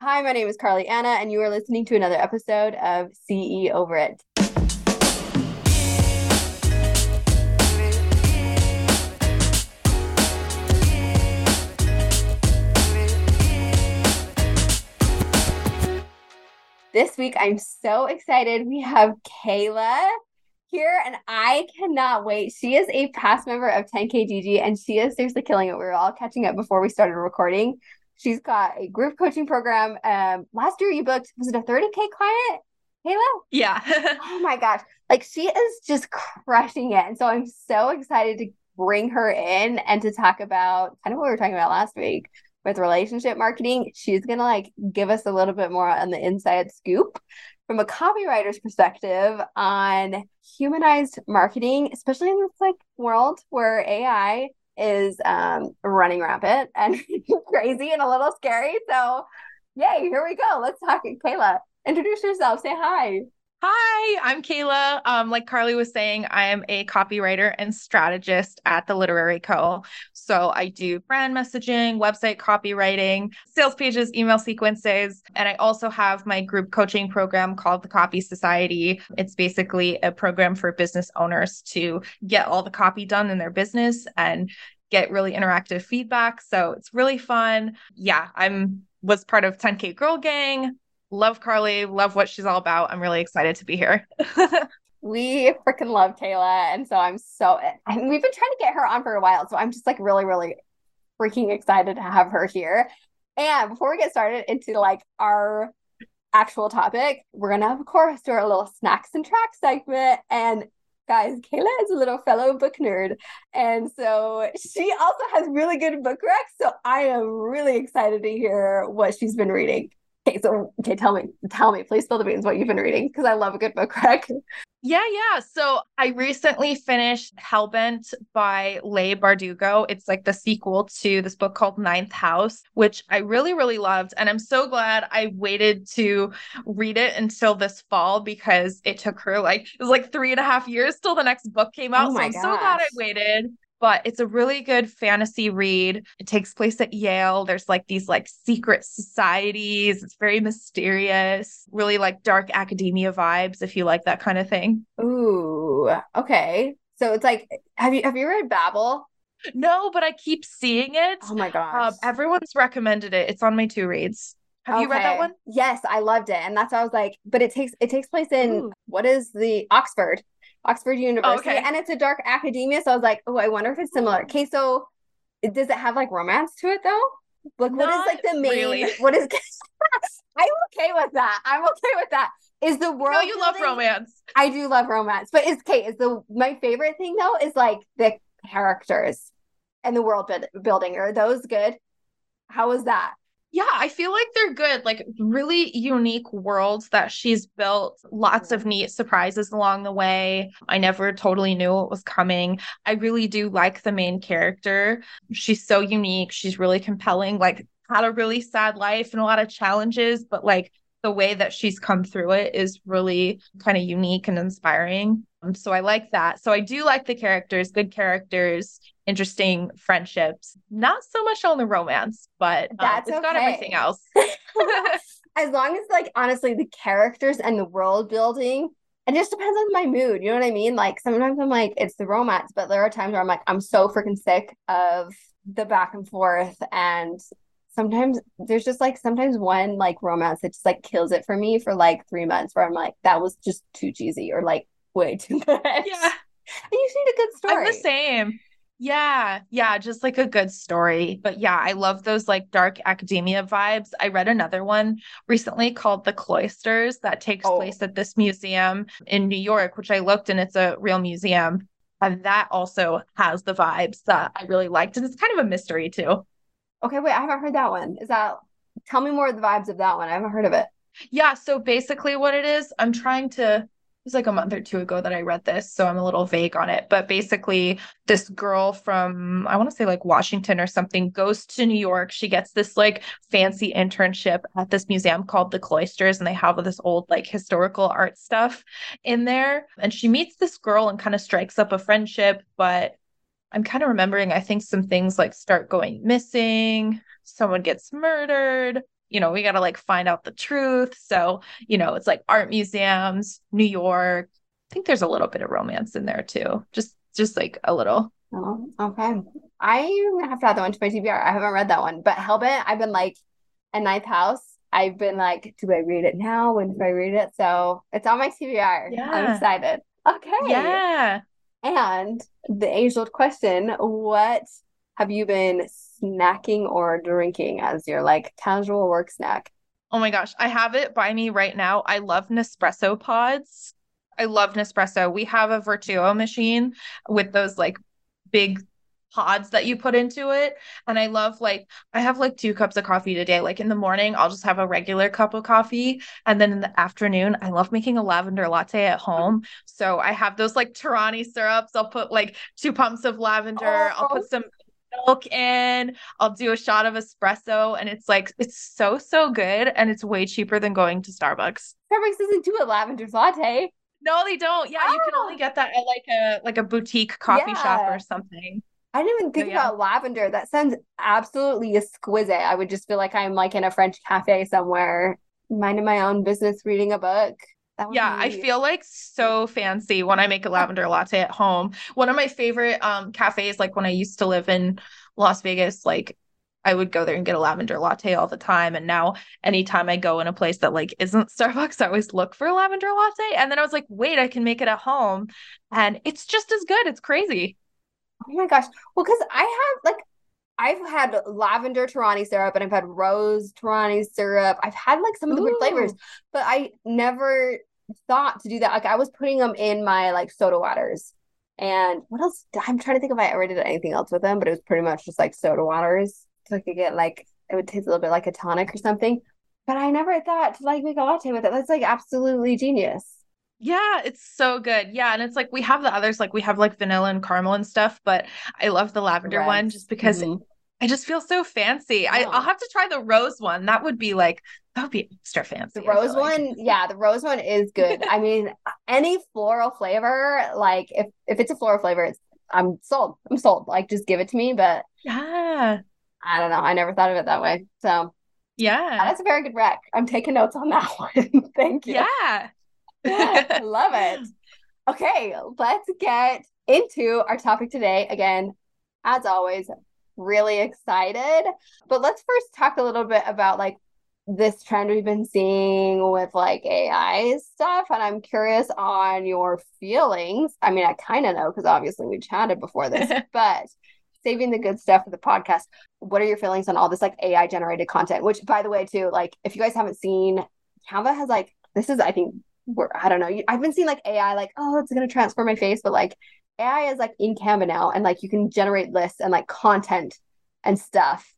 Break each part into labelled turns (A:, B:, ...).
A: Hi, my name is Carly Anna, and you are listening to another episode of CE Over It. This week, I'm so excited. We have Kayla here, and I cannot wait. She is a past member of 10KGG, and she is seriously killing it. We were all catching up before we started recording. She's got a group coaching program. Um, last year you booked, was it a 30K client? Kayla?
B: Yeah.
A: oh my gosh. Like she is just crushing it. And so I'm so excited to bring her in and to talk about kind of what we were talking about last week with relationship marketing. She's going to like give us a little bit more on the inside scoop from a copywriter's perspective on humanized marketing, especially in this like world where AI is um, running rampant and crazy and a little scary. So, yay, here we go. Let's talk. Kayla, introduce yourself. Say hi.
B: Hi, I'm Kayla. Um, like Carly was saying, I am a copywriter and strategist at the Literary Co. So I do brand messaging, website copywriting, sales pages, email sequences, and I also have my group coaching program called the Copy Society. It's basically a program for business owners to get all the copy done in their business and get really interactive feedback. So it's really fun. Yeah, I'm was part of 10K Girl Gang love Carly, love what she's all about. I'm really excited to be here.
A: we freaking love Kayla. And so I'm so, we've been trying to get her on for a while. So I'm just like really, really freaking excited to have her here. And before we get started into like our actual topic, we're going to, of course, do our little snacks and tracks segment. And guys, Kayla is a little fellow book nerd. And so she also has really good book recs. So I am really excited to hear what she's been reading. Okay, so okay, tell me, tell me, please spill the beans what you've been reading because I love a good book rec.
B: Yeah, yeah. So I recently finished Hellbent by Leigh Bardugo. It's like the sequel to this book called Ninth House, which I really, really loved. And I'm so glad I waited to read it until this fall because it took her like it was like three and a half years till the next book came out. Oh so I'm gosh. so glad I waited but it's a really good fantasy read. It takes place at Yale. There's like these like secret societies. It's very mysterious, really like dark academia vibes if you like that kind of thing.
A: Ooh, okay. So it's like have you have you read Babel?
B: No, but I keep seeing it.
A: Oh my gosh.
B: Um, everyone's recommended it. It's on my two reads. Have okay. you read that one?
A: Yes, I loved it. And that's why I was like, but it takes it takes place in Ooh. what is the Oxford? Oxford University, okay. and it's a dark academia. So I was like, oh, I wonder if it's similar. Okay, so does it have like romance to it though? Like, Not what is like the main? Really. What is? I'm okay with that. I'm okay with that. Is the world?
B: You, know you love romance.
A: I do love romance, but is Kate is the my favorite thing though is like the characters and the world building. Are those good? How was that?
B: Yeah, I feel like they're good, like really unique worlds that she's built. Lots of mm-hmm. neat surprises along the way. I never totally knew what was coming. I really do like the main character. She's so unique. She's really compelling, like, had a really sad life and a lot of challenges, but like the way that she's come through it is really kind of unique and inspiring. Um, so I like that. So I do like the characters, good characters interesting friendships. Not so much on the romance, but um, that's it's okay. got everything else.
A: as long as like honestly the characters and the world building it just depends on my mood. You know what I mean? Like sometimes I'm like, it's the romance, but there are times where I'm like, I'm so freaking sick of the back and forth. And sometimes there's just like sometimes one like romance that just like kills it for me for like three months where I'm like, that was just too cheesy or like way too much.
B: Yeah.
A: And you need a good story.
B: I'm the same. Yeah, yeah, just like a good story. But yeah, I love those like dark academia vibes. I read another one recently called The Cloisters that takes oh. place at this museum in New York, which I looked and it's a real museum. And that also has the vibes that I really liked. And it's kind of a mystery too.
A: Okay, wait, I haven't heard that one. Is that tell me more of the vibes of that one? I haven't heard of it.
B: Yeah, so basically what it is, I'm trying to it was like a month or two ago that I read this, so I'm a little vague on it. But basically, this girl from I want to say like Washington or something goes to New York. She gets this like fancy internship at this museum called the Cloisters, and they have this old like historical art stuff in there. And she meets this girl and kind of strikes up a friendship, but I'm kind of remembering I think some things like start going missing, someone gets murdered you know, we got to like find out the truth. So, you know, it's like art museums, New York. I think there's a little bit of romance in there too. Just just like a little.
A: Oh, okay. I'm gonna have to add that one to my TBR. I haven't read that one, but Hellbent, I've been like a ninth house. I've been like, do I read it now? When do I read it? So it's on my TBR. Yeah. I'm excited. Okay.
B: Yeah.
A: And the age old question what have you been snacking or drinking as your like casual work snack?
B: Oh my gosh, I have it by me right now. I love Nespresso pods. I love Nespresso. We have a Vertuo machine with those like big pods that you put into it. And I love like I have like two cups of coffee today. Like in the morning, I'll just have a regular cup of coffee. And then in the afternoon, I love making a lavender latte at home. So I have those like Torani syrups. I'll put like two pumps of lavender. Oh. I'll put some milk in. I'll do a shot of espresso. And it's like it's so, so good. And it's way cheaper than going to Starbucks.
A: Starbucks doesn't do a lavender latte.
B: No, they don't. Yeah, you can only ah. get that at like a like a boutique coffee yeah. shop or something.
A: I didn't even think yeah. about lavender. That sounds absolutely exquisite. I would just feel like I'm like in a French cafe somewhere, minding my own business, reading a book.
B: Yeah, be... I feel like so fancy when I make a lavender latte at home. One of my favorite um cafes, like when I used to live in Las Vegas, like I would go there and get a lavender latte all the time. And now anytime I go in a place that like isn't Starbucks, I always look for a lavender latte. And then I was like, wait, I can make it at home. And it's just as good. It's crazy.
A: Oh my gosh. Well, because I have like I've had lavender Torani syrup and I've had rose Torani syrup. I've had like some of the weird flavors, but I never thought to do that. Like I was putting them in my like soda waters. And what else? I'm trying to think if I ever did anything else with them, but it was pretty much just like soda waters. So I could get like it would taste a little bit like a tonic or something. But I never thought to like make a latte with it. That's like absolutely genius.
B: Yeah, it's so good. Yeah, and it's like we have the others, like we have like vanilla and caramel and stuff, but I love the lavender one just because mm-hmm. I just feel so fancy. Yeah. I, I'll have to try the rose one. That would be like that would be extra fancy.
A: The rose one, like. yeah, the rose one is good. I mean, any floral flavor, like if if it's a floral flavor, it's I'm sold. I'm sold. Like just give it to me. But
B: yeah,
A: I don't know. I never thought of it that way. So
B: yeah,
A: that's a very good rec. I'm taking notes on that one. Thank you.
B: Yeah.
A: Love it. Okay, let's get into our topic today. Again, as always, really excited. But let's first talk a little bit about like this trend we've been seeing with like AI stuff. And I'm curious on your feelings. I mean, I kind of know because obviously we chatted before this, but saving the good stuff for the podcast. What are your feelings on all this like AI generated content? Which, by the way, too, like if you guys haven't seen, Canva has like, this is, I think, I don't know. I've been seeing like AI, like, oh, it's going to transform my face, but like AI is like in Canva now, and like you can generate lists and like content and stuff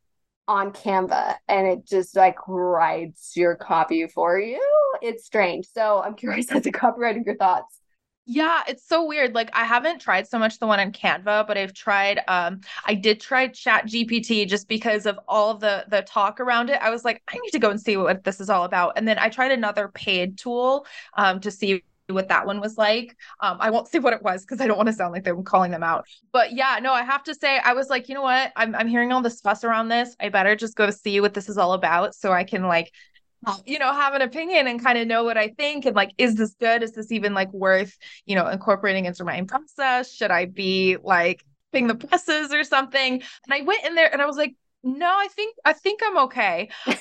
A: on Canva, and it just like writes your copy for you. It's strange. So I'm curious as a copywriter, your thoughts.
B: Yeah, it's so weird. Like I haven't tried so much the one on Canva, but I've tried um I did try Chat GPT just because of all the the talk around it. I was like, I need to go and see what this is all about. And then I tried another paid tool um to see what that one was like. Um, I won't say what it was because I don't want to sound like I'm calling them out. But yeah, no, I have to say, I was like, you know what? I'm I'm hearing all this fuss around this. I better just go see what this is all about so I can like you know have an opinion and kind of know what i think and like is this good? Is this even like worth you know incorporating into my process? Should i be like being the presses or something? And i went in there and i was like no i think i think i'm okay.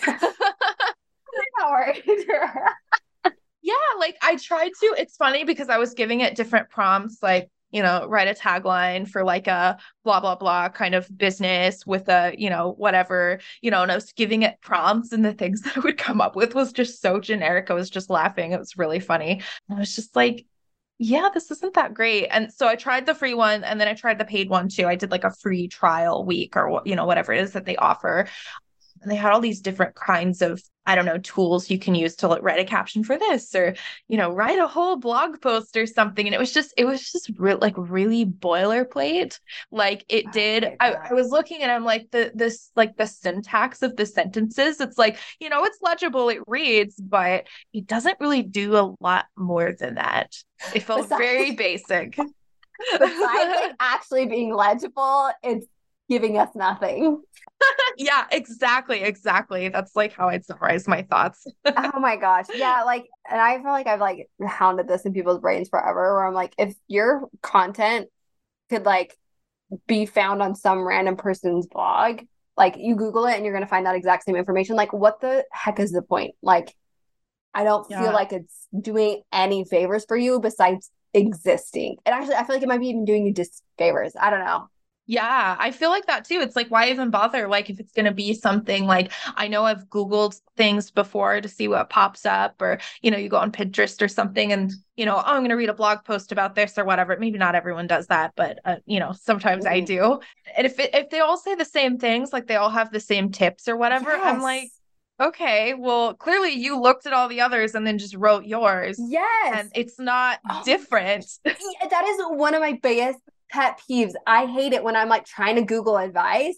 B: Yeah like i tried to it's funny because i was giving it different prompts like you know, write a tagline for like a blah, blah, blah kind of business with a, you know, whatever, you know, and I was giving it prompts and the things that I would come up with was just so generic. I was just laughing. It was really funny. I was just like, yeah, this isn't that great. And so I tried the free one and then I tried the paid one too. I did like a free trial week or, you know, whatever it is that they offer and they had all these different kinds of i don't know tools you can use to like, write a caption for this or you know write a whole blog post or something. And it was just it was just re- like really boilerplate. Like it did I, I was looking and i'm like the this like the syntax of the sentences it's like you know it's legible it reads but it doesn't really do a lot more than that. It felt besides, very basic.
A: besides like actually being legible it's giving us nothing
B: yeah, exactly. Exactly. That's like how I'd summarize my thoughts.
A: oh my gosh. Yeah. Like, and I feel like I've like hounded this in people's brains forever where I'm like, if your content could like be found on some random person's blog, like you Google it and you're going to find that exact same information. Like, what the heck is the point? Like, I don't yeah. feel like it's doing any favors for you besides existing. And actually, I feel like it might be even doing you disfavors. I don't know.
B: Yeah, I feel like that too. It's like, why even bother? Like, if it's going to be something like, I know I've Googled things before to see what pops up, or, you know, you go on Pinterest or something and, you know, oh, I'm going to read a blog post about this or whatever. Maybe not everyone does that, but, uh, you know, sometimes mm-hmm. I do. And if, it, if they all say the same things, like they all have the same tips or whatever, yes. I'm like, okay, well, clearly you looked at all the others and then just wrote yours.
A: Yes.
B: And it's not oh, different.
A: that is one of my biggest pet peeves. I hate it when I'm like trying to Google advice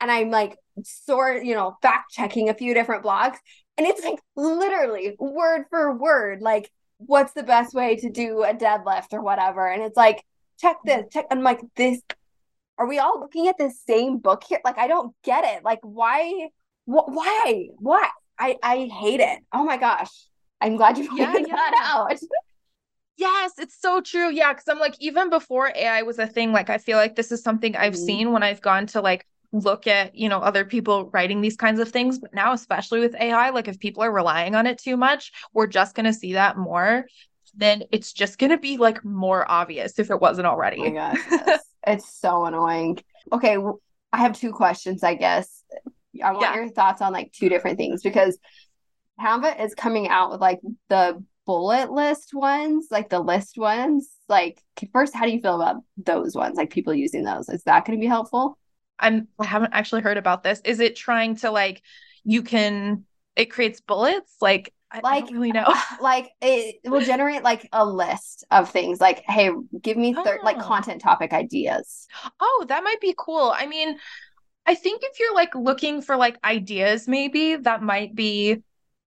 A: and I'm like sort, you know, fact checking a few different blogs. And it's like literally word for word, like, what's the best way to do a deadlift or whatever. And it's like, check this, check. I'm like, this, are we all looking at the same book here? Like, I don't get it. Like, why? Wh- why? Why? I I hate it. Oh my gosh. I'm glad you pointed yeah, yeah. that out.
B: Yes, it's so true. Yeah, because I'm like, even before AI was a thing, like I feel like this is something I've mm-hmm. seen when I've gone to like look at, you know, other people writing these kinds of things. But now, especially with AI, like if people are relying on it too much, we're just gonna see that more. Then it's just gonna be like more obvious if it wasn't already.
A: Oh my gosh, yes. it's so annoying. Okay, I have two questions, I guess. I want yeah. your thoughts on like two different things because Canva is coming out with like the bullet list ones, like the list ones. Like first, how do you feel about those ones? Like people using those? Is that going to be helpful?
B: I'm I haven't actually heard about this. Is it trying to like you can it creates bullets like I, like don't really know.
A: like it will generate like a list of things like hey, give me thir- oh. like content topic ideas.
B: Oh, that might be cool. I mean, I think if you're like looking for like ideas, maybe that might be,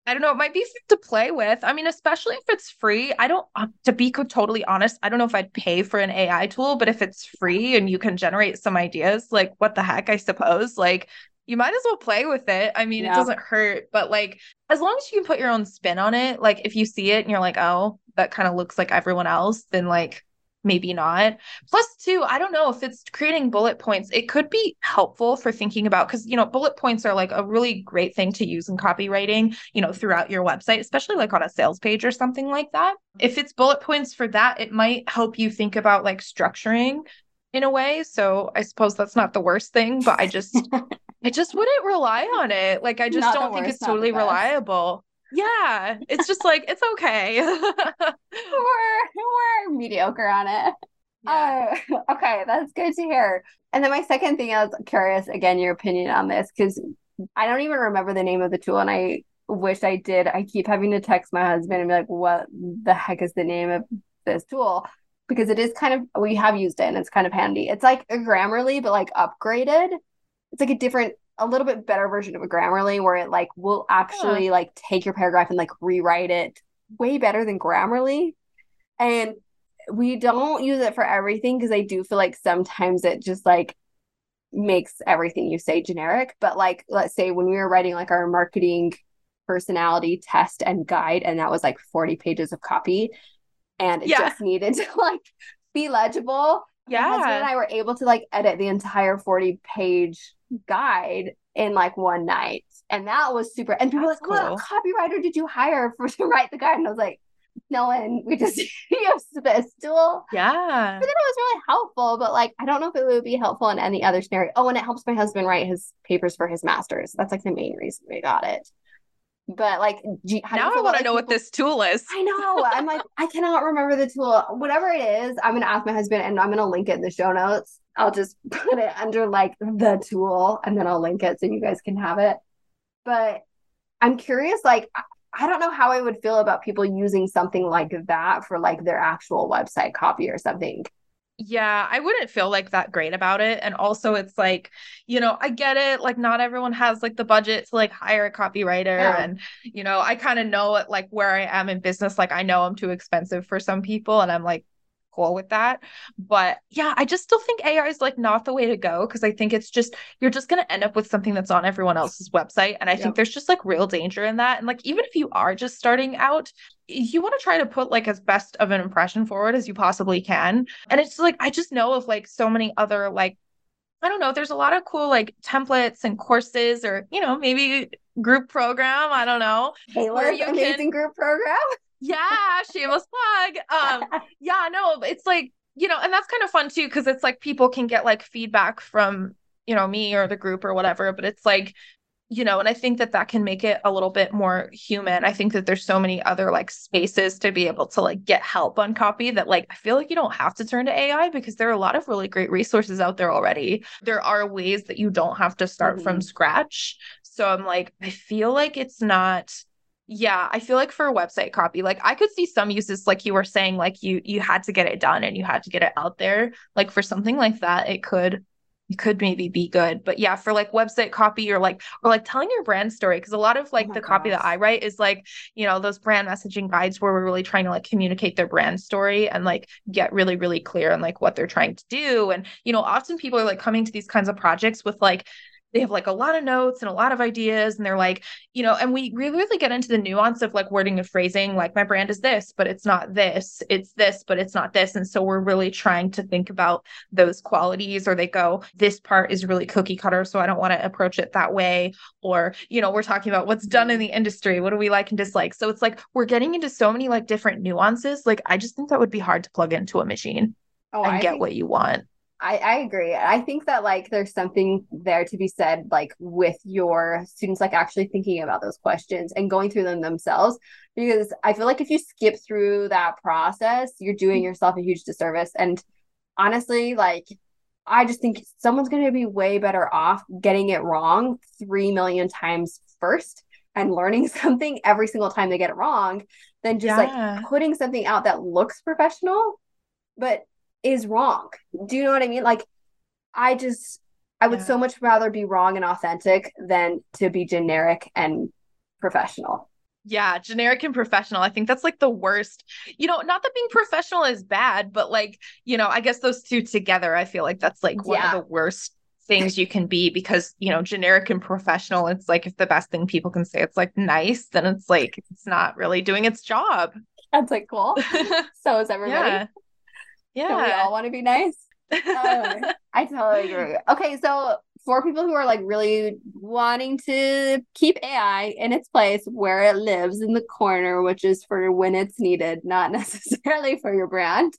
B: I don't know, it might be to play with. I mean, especially if it's free. I don't, uh, to be totally honest, I don't know if I'd pay for an AI tool, but if it's free and you can generate some ideas, like what the heck, I suppose, like you might as well play with it. I mean, yeah. it doesn't hurt, but like as long as you can put your own spin on it, like if you see it and you're like, oh, that kind of looks like everyone else, then like maybe not. Plus, two, I don't know if it's creating bullet points, it could be helpful for thinking about because, you know, bullet points are like a really great thing to use in copywriting, you know, throughout your website, especially like on a sales page or something like that. If it's bullet points for that, it might help you think about like structuring in a way. So I suppose that's not the worst thing, but I just, I just wouldn't rely on it. Like, I just not don't think it's totally reliable yeah it's just like it's okay.
A: We're we're mediocre on it. Yeah. Uh, okay that's good to hear. And then my second thing i was curious again your opinion on this because i don't even remember the name of the tool and i wish i did. I keep having to text my husband and be like what the heck is the name of this tool? Because it is kind of we have used it and it's kind of handy. It's like a grammarly but like upgraded. It's like a different a little bit better version of a Grammarly where it like will actually yeah. like take your paragraph and like rewrite it way better than Grammarly. And we don't use it for everything because I do feel like sometimes it just like makes everything you say generic. But like, let's say when we were writing like our marketing personality test and guide, and that was like 40 pages of copy, and it yeah. just needed to like be legible.
B: Yeah. My
A: husband and I were able to like edit the entire 40 page guide in like one night. And that was super. And people That's were like, cool. what copywriter did you hire for to write the guide? And I was like, no one. We just used this tool.
B: Yeah.
A: But then it was really helpful, but like I don't know if it would be helpful in any other scenario. Oh, and it helps my husband write his papers for his master's. That's like the main reason we got it. But like,
B: you, now I want to know people... what this tool is.
A: I know. I'm like, I cannot remember the tool. Whatever it is, I'm gonna ask my husband, and I'm gonna link it in the show notes. I'll just put it under like the tool, and then I'll link it so you guys can have it. But I'm curious, like, I don't know how I would feel about people using something like that for like their actual website copy or something
B: yeah, I wouldn't feel like that great about it. And also it's like, you know, I get it. Like not everyone has like the budget to like hire a copywriter. Yeah. And, you know, I kind of know it like where I am in business. Like I know I'm too expensive for some people. And I'm like, cool with that. But yeah, I just still think AI is like not the way to go because I think it's just you're just going to end up with something that's on everyone else's website and I yep. think there's just like real danger in that. And like even if you are just starting out, you want to try to put like as best of an impression forward as you possibly can. And it's like I just know of like so many other like I don't know, there's a lot of cool like templates and courses or, you know, maybe group program. I don't know.
A: Taylor's amazing can... group program.
B: yeah, shameless plug. Um, yeah, no, it's like, you know, and that's kind of fun too, because it's like people can get like feedback from, you know, me or the group or whatever, but it's like, you know, and I think that that can make it a little bit more human. I think that there's so many other like spaces to be able to like get help on copy that like I feel like you don't have to turn to AI because there are a lot of really great resources out there already. There are ways that you don't have to start mm-hmm. from scratch. So I'm like, I feel like it's not yeah, I feel like for a website copy, like I could see some uses like you were saying like you you had to get it done and you had to get it out there. Like for something like that, it could it could maybe be good. But yeah, for like website copy or like or like telling your brand story because a lot of like oh the gosh. copy that I write is like, you know, those brand messaging guides where we're really trying to like communicate their brand story and like get really really clear on like what they're trying to do and you know, often people are like coming to these kinds of projects with like they have like a lot of notes and a lot of ideas and they're like you know and we really really get into the nuance of like wording and phrasing like my brand is this but it's not this it's this but it's not this and so we're really trying to think about those qualities or they go this part is really cookie cutter so i don't want to approach it that way or you know we're talking about what's done in the industry what do we like and dislike? So it's like we're getting into so many like different nuances like i just think that would be hard to plug into a machine oh, and I get think- what you want
A: I, I agree. I think that like there's something there to be said, like with your students, like actually thinking about those questions and going through them themselves. Because I feel like if you skip through that process, you're doing mm-hmm. yourself a huge disservice. And honestly, like I just think someone's going to be way better off getting it wrong 3 million times first and learning something every single time they get it wrong than just yeah. like putting something out that looks professional, but is wrong. Do you know what I mean? Like, I just, I would yeah. so much rather be wrong and authentic than to be generic and professional.
B: Yeah, generic and professional. I think that's like the worst. You know, not that being professional is bad, but like, you know, I guess those two together, I feel like that's like one yeah. of the worst things you can be because, you know, generic and professional, it's like if the best thing people can say it's like nice, then it's like it's not really doing its job.
A: That's like cool. so is everybody.
B: Yeah. Yeah.
A: we all want to be nice. I totally agree. Okay, so for people who are like really wanting to keep AI in its place where it lives in the corner, which is for when it's needed, not necessarily for your brand.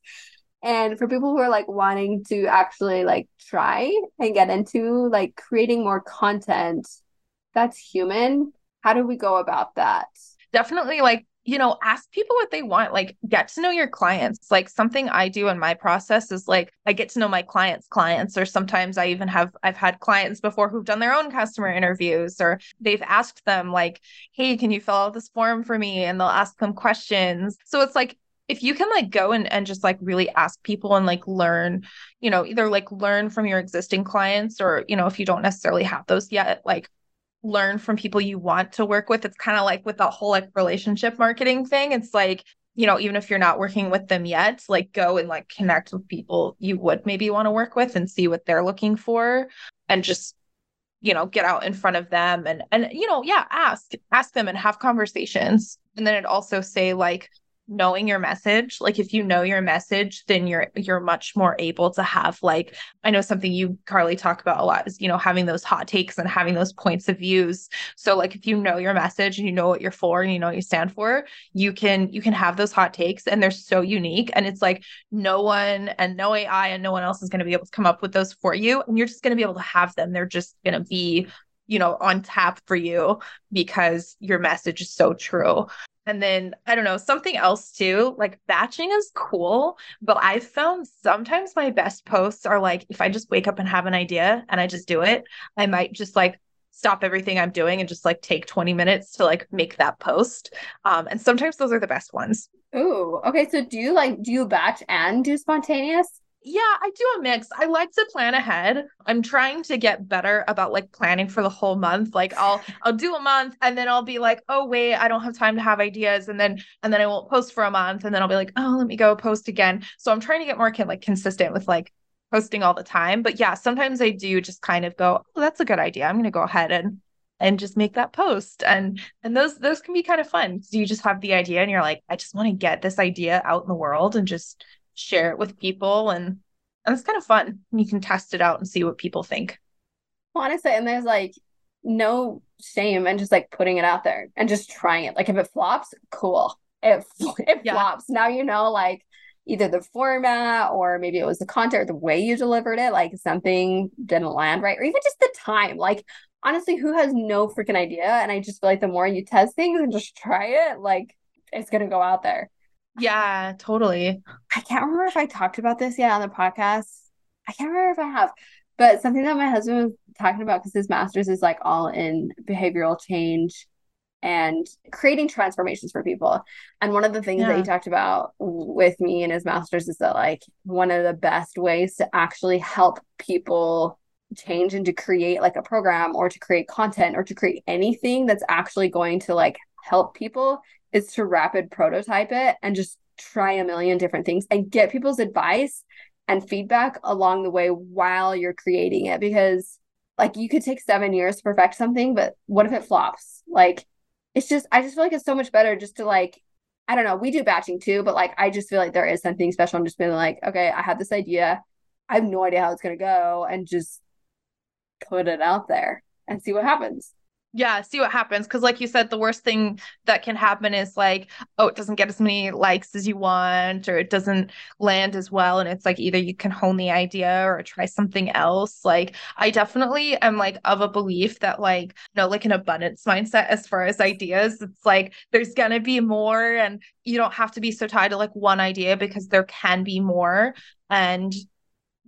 A: And for people who are like wanting to actually like try and get into like creating more content that's human, how do we go about that?
B: Definitely like you know, ask people what they want. Like, get to know your clients. Like, something I do in my process is like, I get to know my clients' clients, or sometimes I even have, I've had clients before who've done their own customer interviews, or they've asked them, like, hey, can you fill out this form for me? And they'll ask them questions. So it's like, if you can like go and, and just like really ask people and like learn you know either like learn from your existing clients or you know if you don't necessarily have those yet like learn from people you want to work with. It's kind of like with the whole like relationship marketing thing. It's like, you know, even if you're not working with them yet, like go and like connect with people you would maybe want to work with and see what they're looking for and just you know get out in front of them and and you know yeah ask ask them and have conversations and then it also say like knowing your message like if you know your message then you're you're much more able to have like i know something you carly talk about a lot is you know having those hot takes and having those points of views. So like if you know your message and you know what you're for and you know what you stand for you can you can have those hot takes and they're so unique. And it's like no one and no ai and no one else is going to be able to come up with those for you. And you're just going to be able to have them. They're just going to be you know on tap for you because your message is so true and then I don't know, something else too, like batching is cool, but I've found sometimes my best posts are like if I just wake up and have an idea and I just do it, I might just like stop everything I'm doing and just like take 20 minutes to like make that post. Um, and sometimes those are the best ones.
A: Ooh, okay. So do you like do you batch and do spontaneous?
B: Yeah, I do a mix. I like to plan ahead. I'm trying to get better about like planning for the whole month. Like I'll I'll do a month and then I'll be like, "Oh wait, I don't have time to have ideas." And then and then I won't post for a month and then I'll be like, "Oh, let me go post again." So I'm trying to get more can, like consistent with like posting all the time. But yeah, sometimes I do just kind of go, "Oh, that's a good idea. I'm going to go ahead and and just make that post." And and those those can be kind of fun. So you just have the idea and you're like, "I just want to get this idea out in the world and just share it with people and and it's kind of fun. You can test it out and see what people think.
A: Well, Honestly, and there's like no shame and just like putting it out there and just trying it. Like if it flops, cool. If it yeah. flops, now you know like either the format or maybe it was the content or the way you delivered it, like something didn't land right, or even just the time. Like honestly, who has no freaking idea? And I just feel like the more you test things and just try it, like it's gonna go out there.
B: Yeah, totally.
A: I can't remember if I talked about this yet on the podcast. I can't remember if I have, but something that my husband was talking about because his master's is like all in behavioral change and creating transformations for people. And one of the things yeah. that he talked about with me in his master's is that like one of the best ways to actually help people change and to create like a program or to create content or to create anything that's actually going to like help people is to rapid prototype it and just try a million different things and get people's advice and feedback along the way while you're creating it. Because like you could take 7 years to perfect something but what if it flops? Like it's just I just feel like it's so much better just to like I don't know we do batching too but like I just feel like there is something special I'm just being like okay I have this idea. I have no idea how it's going to go and just put it out there and see what happens
B: yeah see what happens because like you said the worst thing that can happen is like oh it doesn't get as many likes as you want or it doesn't land as well and it's like either you can hone the idea or try something else. Like i definitely am like of a belief that like you know like an abundance mindset as far as ideas it's like there's gonna be more and you don't have to be so tied to like one idea because there can be more and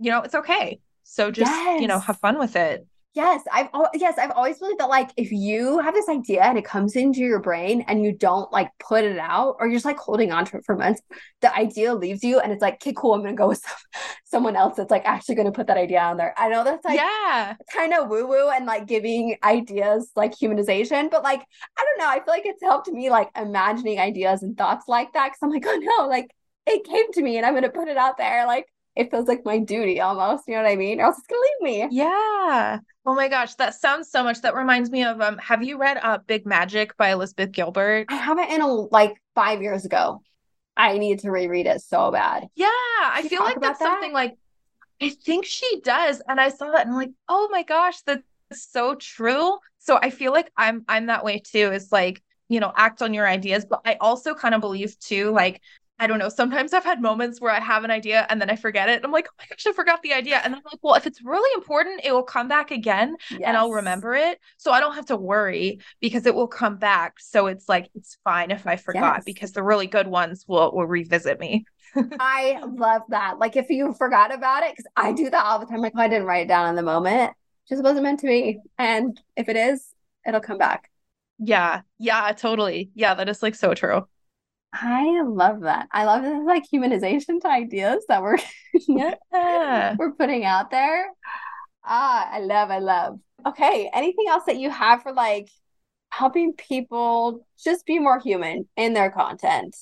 B: you know it's okay. So just yes. you know have fun with it
A: Yes, I've yes, I've always believed that like if you have this idea and it comes into your brain and you don't like put it out or you're just like holding on to it for months, the idea leaves you and it's like, okay, cool, I'm gonna go with some, someone else that's like actually gonna put that idea on there. I know that's like
B: yeah,
A: kind of woo woo and like giving ideas like humanization, but like I don't know, I feel like it's helped me like imagining ideas and thoughts like that because I'm like, oh no, like it came to me and I'm gonna put it out there, like it feels like my duty almost. You know what I mean? Or else it's gonna leave
B: me. Yeah. Oh my gosh, that sounds so much. That reminds me of um. Have you read uh Big Magic by Elizabeth Gilbert?
A: I haven't in a like five years ago. I need to reread it so bad.
B: Yeah, I feel like that's that? something like I think she does, and I saw that and I'm like, oh my gosh, that's so true. So I feel like I'm I'm that way too. Is like you know act on your ideas, but I also kind of believe too like I don't know. Sometimes I've had moments where I have an idea and then I forget it. I'm like, oh my gosh, I forgot the idea. And I'm like, well, if it's really important, it will come back again yes. and I'll remember it. So I don't have to worry because it will come back. So it's like, it's fine if I forgot yes. because the really good ones will, will revisit me.
A: I love that. Like if you forgot about it, because I do that all the time. Like, oh, I didn't write it down in the moment. It just wasn't meant to be. And if it is, it'll come back.
B: Yeah. Yeah, totally. Yeah, that is like so true.
A: I love that. I love this like humanization to ideas that we're yeah. we're putting out there. Ah, I love, I love. Okay, anything else that you have for like helping people just be more human in their content?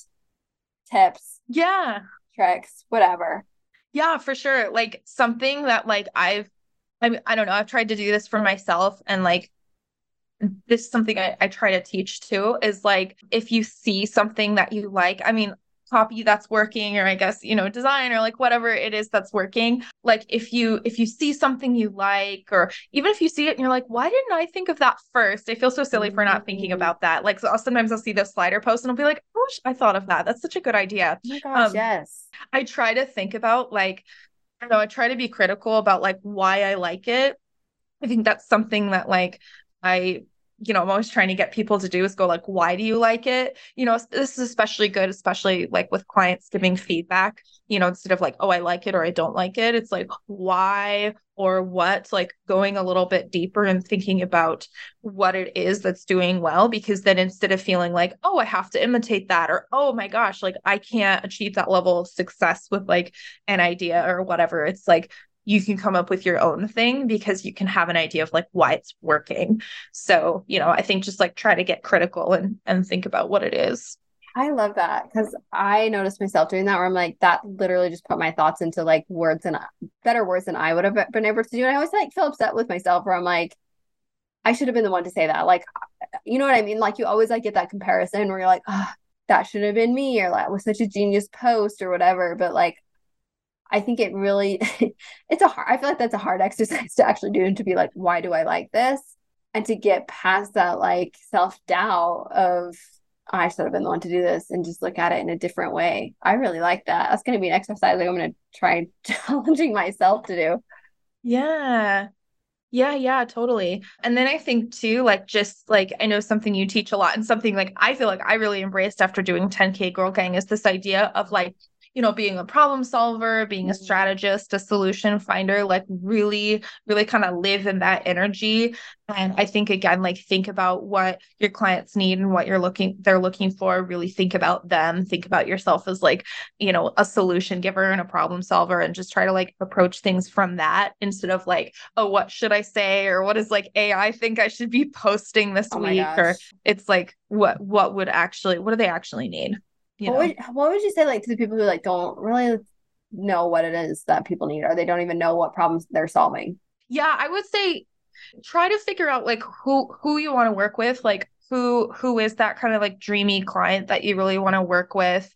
A: Tips.
B: Yeah.
A: Tricks, whatever.
B: Yeah, for sure. Like something that like I've I I don't know, I've tried to do this for myself and like this is something I, I try to teach too is like if you see something that you like i mean copy that's working or i guess you know design or like whatever it is that's working. Like if you if you see something you like or even if you see it and you're like why didn't i think of that first? I feel so silly for not thinking mm-hmm. about that. Like so I'll, sometimes i'll see the slider post and i'll be like oh i thought of that. That's such a good idea.
A: Oh my gosh um, yes.
B: I try to think about like i know i try to be critical about like why i like it. I think that's something that like I you know, I'm always trying to get people to do is go like, why do you like it? You know, this is especially good, especially like with clients giving feedback, you know, instead of like, oh, I like it or I don't like it. It's like, why or what, like going a little bit deeper and thinking about what it is that's doing well. Because then instead of feeling like, oh, I have to imitate that or, oh my gosh, like I can't achieve that level of success with like an idea or whatever, it's like, you can come up with your own thing because you can have an idea of like why it's working. So, you know, I think just like try to get critical and and think about what it is.
A: I love that because I noticed myself doing that where I'm like, that literally just put my thoughts into like words and better words than I would have been able to do. And I always like feel upset with myself where I'm like, I should have been the one to say that. Like, you know what I mean? Like, you always like get that comparison where you're like, oh, that should have been me, or like, was such a genius post or whatever. But like, I think it really it's a hard I feel like that's a hard exercise to actually do and to be like, why do I like this? And to get past that like self-doubt of oh, I should have been the one to do this and just look at it in a different way. I really like that. That's gonna be an exercise like I'm gonna try challenging myself to do.
B: Yeah. Yeah, yeah, totally. And then I think too, like just like I know something you teach a lot and something like I feel like I really embraced after doing 10K Girl Gang is this idea of like you know, being a problem solver, being a mm-hmm. strategist, a solution finder, like really, really kind of live in that energy. And I think again, like think about what your clients need and what you're looking they're looking for. Really think about them. Think about yourself as like, you know, a solution giver and a problem solver and just try to like approach things from that instead of like, oh, what should I say? Or what does like AI think I should be posting this oh week? Or it's like what what would actually what do they actually need?
A: You what would what would you say like to the people who like don't really know what it is that people need or they don't even know what problems they're solving?
B: Yeah, I would say try to figure out like who who you want to work with, like who who is that kind of like dreamy client that you really want to work with?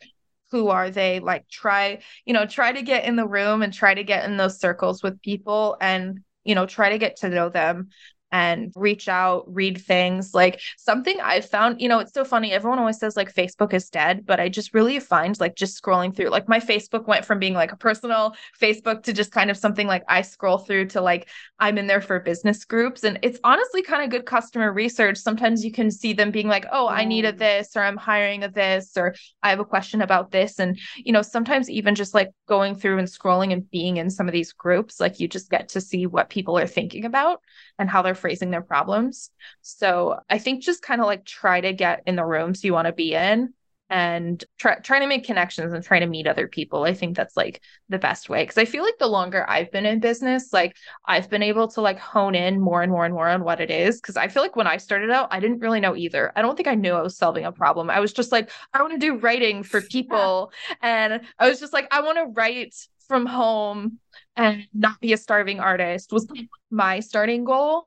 B: Who are they? Like try you know try to get in the room and try to get in those circles with people and you know try to get to know them and reach out, read things. Like something I've found, you know, it's so funny. Everyone always says like Facebook is dead, but I just really find like just scrolling through, like my Facebook went from being like a personal Facebook to just kind of something like I scroll through to like I'm in there for business groups. And it's honestly kind of good customer research. Sometimes you can see them being like, oh, I need a this, or I'm hiring a this, or I have a question about this. And, you know, sometimes even just like going through and scrolling and being in some of these groups, like you just get to see what people are thinking about and how they're phrasing their problems. So I think just kind of like try to get in the rooms you want to be in and try trying to make connections and trying to meet other people. I think that's like the best way because I feel like the longer I've been in business, like I've been able to like hone in more and more and more on what it is because I feel like when I started out, I didn't really know either. I don't think I knew I was solving a problem. I was just like I want to do writing for people and I was just like I want to write from home and not be a starving artist was my starting goal.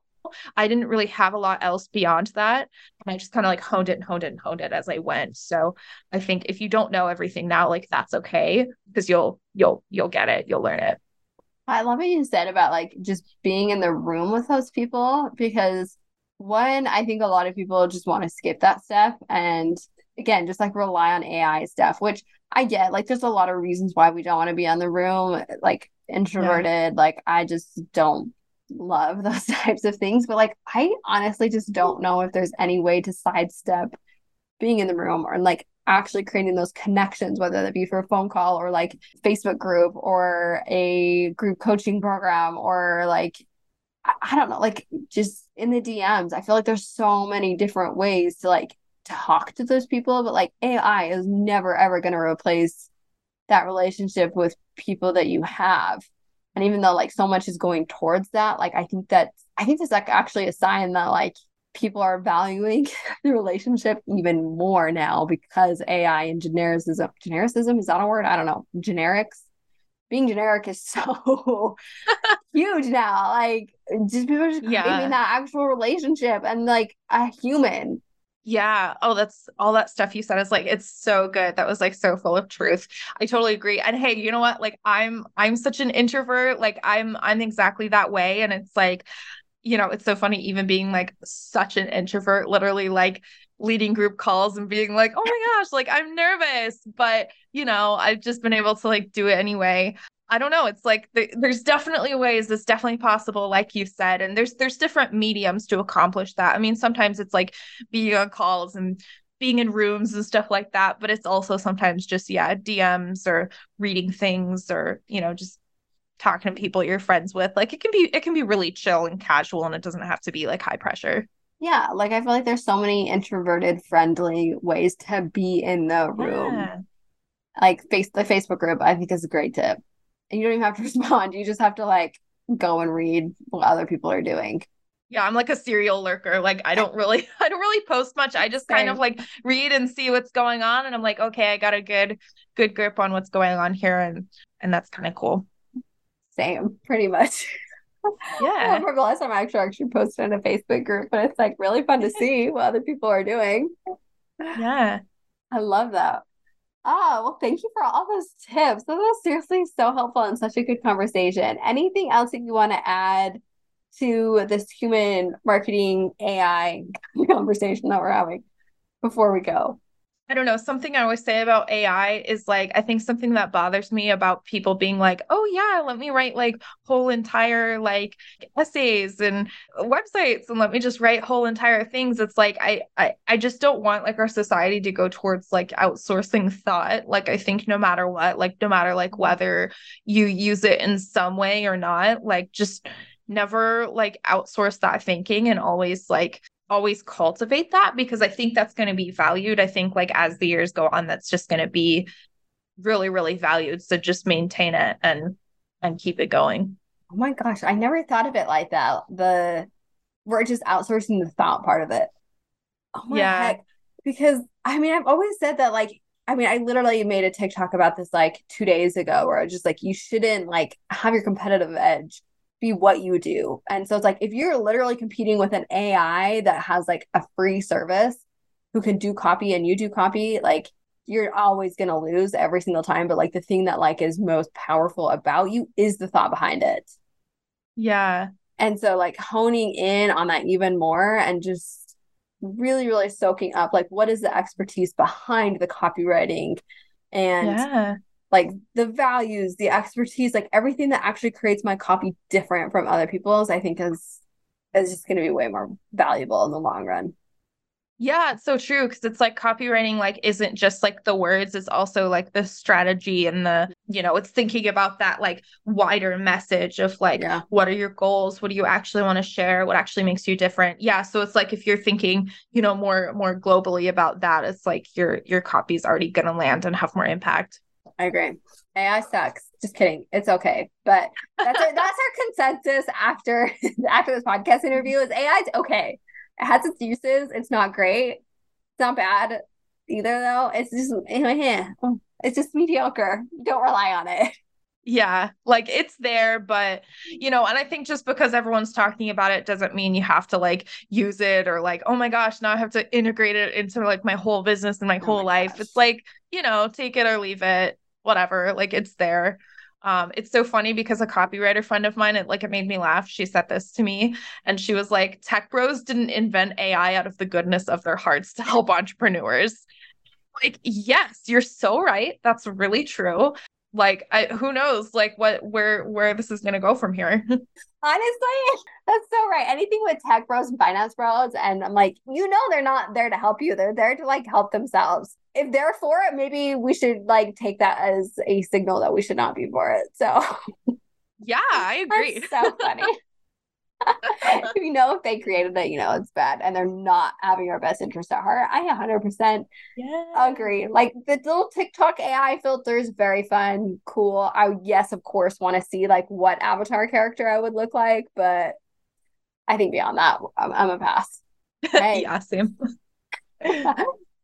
B: I didn't really have a lot else beyond that. And I just kind of like honed it and honed it and honed it as I went. So I think if you don't know everything now, like that's okay because you'll you'll you'll get it, you'll learn it.
A: I love what you said about like just being in the room with those people because one, I think a lot of people just want to skip that step and again, just like rely on AI stuff, which I get like there's a lot of reasons why we don't want to be on the room, like introverted. Yeah. Like I just don't love those types of things. But like I honestly just don't know if there's any way to sidestep being in the room or like actually creating those connections, whether that be for a phone call or like Facebook group or a group coaching program or like I don't know, like just in the DMs. I feel like there's so many different ways to like talk to those people, but like AI is never ever going to replace that relationship with people that you have. And even though like so much is going towards that, like I think that I think that's like actually a sign that like people are valuing the relationship even more now because AI and genericism genericism is that a word? I don't know. Generics. Being generic is so huge now. Like just people are just yeah. craving that actual relationship and like a human
B: yeah. Oh, that's all that stuff you said is like it's so good. That was like so full of truth. I totally agree. And hey, you know what? Like I'm I'm such an introvert. Like I'm I'm exactly that way and it's like you know, it's so funny even being like such an introvert, literally like leading group calls and being like, "Oh my gosh, like I'm nervous." But, you know, I've just been able to like do it anyway. I don't know. It's like there's definitely ways. It's definitely possible, like you said, and there's there's different mediums to accomplish that. I mean, sometimes it's like being on calls and being in rooms and stuff like that, but it's also sometimes just yeah DMs or reading things or you know just talking to people you're friends with. Like it can be it can be really chill and casual, and it doesn't have to be like high pressure.
A: Yeah, like I feel like there's so many introverted friendly ways to be in the room. Yeah. Like face the Facebook group, I think is a great tip and you don't even have to respond. You just have to like go and read what other people are doing.
B: Yeah, I'm like a serial lurker. Like I don't really I don't really post much. I just Same. kind of like read and see what's going on and I'm like, okay, I got a good good grip on what's going on here and and that's kind of cool.
A: Same, pretty much. Yeah. I remember the last time I actually actually posted in a Facebook group, but it's like really fun to see what other people are doing.
B: Yeah.
A: I love that. Oh, well, thank you for all those tips. Those are seriously so helpful and such a good conversation. Anything else that you want to add to this human marketing AI conversation that we're having before we go?
B: I don't know. Something I always say about AI is like, I think something that bothers me about people being like, oh, yeah, let me write like whole entire like essays and websites and let me just write whole entire things. It's like, I, I, I just don't want like our society to go towards like outsourcing thought. Like, I think no matter what, like, no matter like whether you use it in some way or not, like, just never like outsource that thinking and always like always cultivate that because I think that's going to be valued. I think like as the years go on, that's just going to be really, really valued. So just maintain it and and keep it going.
A: Oh my gosh, I never thought of it like that. The we're just outsourcing the thought part of it. Oh my yeah. heck. Because I mean, I've always said that like I mean, I literally made a TikTok about this like two days ago where I was just like, you shouldn't like have your competitive edge be what you do. And so it's like if you're literally competing with an AI that has like a free service who can do copy and you do copy, like you're always going to lose every single time, but like the thing that like is most powerful about you is the thought behind it.
B: Yeah.
A: And so like honing in on that even more and just really really soaking up like what is the expertise behind the copywriting and yeah like the values, the expertise, like everything that actually creates my copy different from other people's, I think is is just going to be way more valuable in the long run.
B: Yeah, it's so true because it's like copywriting like isn't just like the words, it's also like the strategy and the, you know, it's thinking about that like wider message of like yeah. what are your goals? What do you actually want to share? What actually makes you different? Yeah, so it's like if you're thinking, you know, more more globally about that, it's like your your copy's already going to land and have more impact.
A: I agree. AI sucks. Just kidding. It's okay. But that's our, that's our consensus after after this podcast interview is AI's okay. It has its uses. It's not great. It's not bad either though. It's just eh, eh, eh. it's just mediocre. Don't rely on it.
B: Yeah, like it's there, but you know, and I think just because everyone's talking about it doesn't mean you have to like use it or like, oh my gosh, now I have to integrate it into like my whole business and my oh whole my life. Gosh. It's like, you know, take it or leave it whatever, like it's there. Um, it's so funny because a copywriter friend of mine, it like it made me laugh. She said this to me, and she was like, "Tech bros didn't invent AI out of the goodness of their hearts to help entrepreneurs." Like, yes, you're so right. That's really true like I, who knows like what where where this is going to go from here
A: honestly that's so right anything with tech bros and finance bros and i'm like you know they're not there to help you they're there to like help themselves if they're for it maybe we should like take that as a signal that we should not be for it so
B: yeah i agree
A: so funny you know if they created it, you know it's bad and they're not having our best interest at heart. I 100% yeah. agree. Like the little TikTok AI filter is very fun, cool. I yes, of course, want to see like what avatar character I would look like, but I think beyond that, I'm, I'm a pass.
B: Right? yeah, same.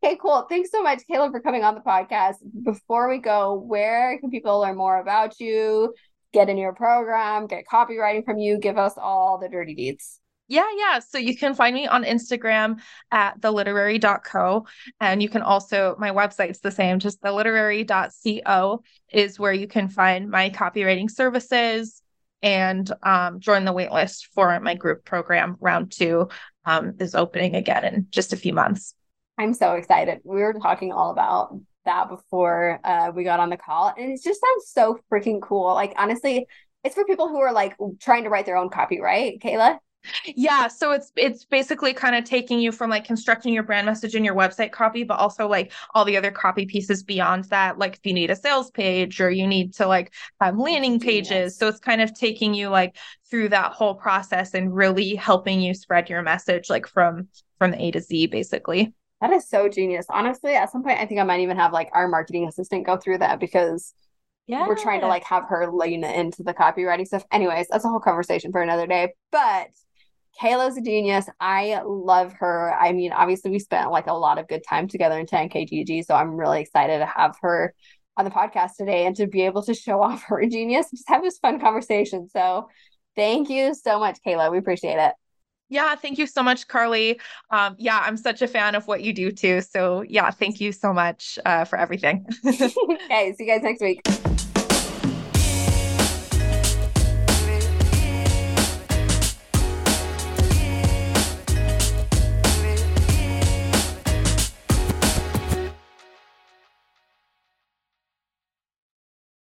A: Okay, cool. Thanks so much, Kayla, for coming on the podcast. Before we go, where can people learn more about you? get in your program, get copywriting from you, give us all the dirty deeds.
B: Yeah, yeah. So you can find me on Instagram at theliterary.co. And you can also, my website's the same, just theliterary.co is where you can find my copywriting services and um, join the waitlist for my group program. Round two um, is opening again in just a few months.
A: I'm so excited. We were talking all about that before uh, we got on the call, and it just sounds so freaking cool. Like honestly, it's for people who are like trying to write their own copy, right, Kayla?
B: Yeah, so it's it's basically kind of taking you from like constructing your brand message and your website copy, but also like all the other copy pieces beyond that. Like if you need a sales page or you need to like have landing pages. So it's kind of taking you like through that whole process and really helping you spread your message like from from A to Z basically.
A: That is so genius. Honestly, at some point I think I might even have like our marketing assistant go through that because yeah. we're trying to like have her lean into the copywriting stuff. Anyways, that's a whole conversation for another day. But Kayla's a genius. I love her. I mean, obviously, we spent like a lot of good time together in 10KGG. So I'm really excited to have her on the podcast today and to be able to show off her genius, just have this fun conversation. So thank you so much, Kayla. We appreciate it.
B: Yeah, thank you so much, Carly. Um, yeah, I'm such a fan of what you do too. So, yeah, thank you so much uh, for everything.
A: okay, see you guys next week.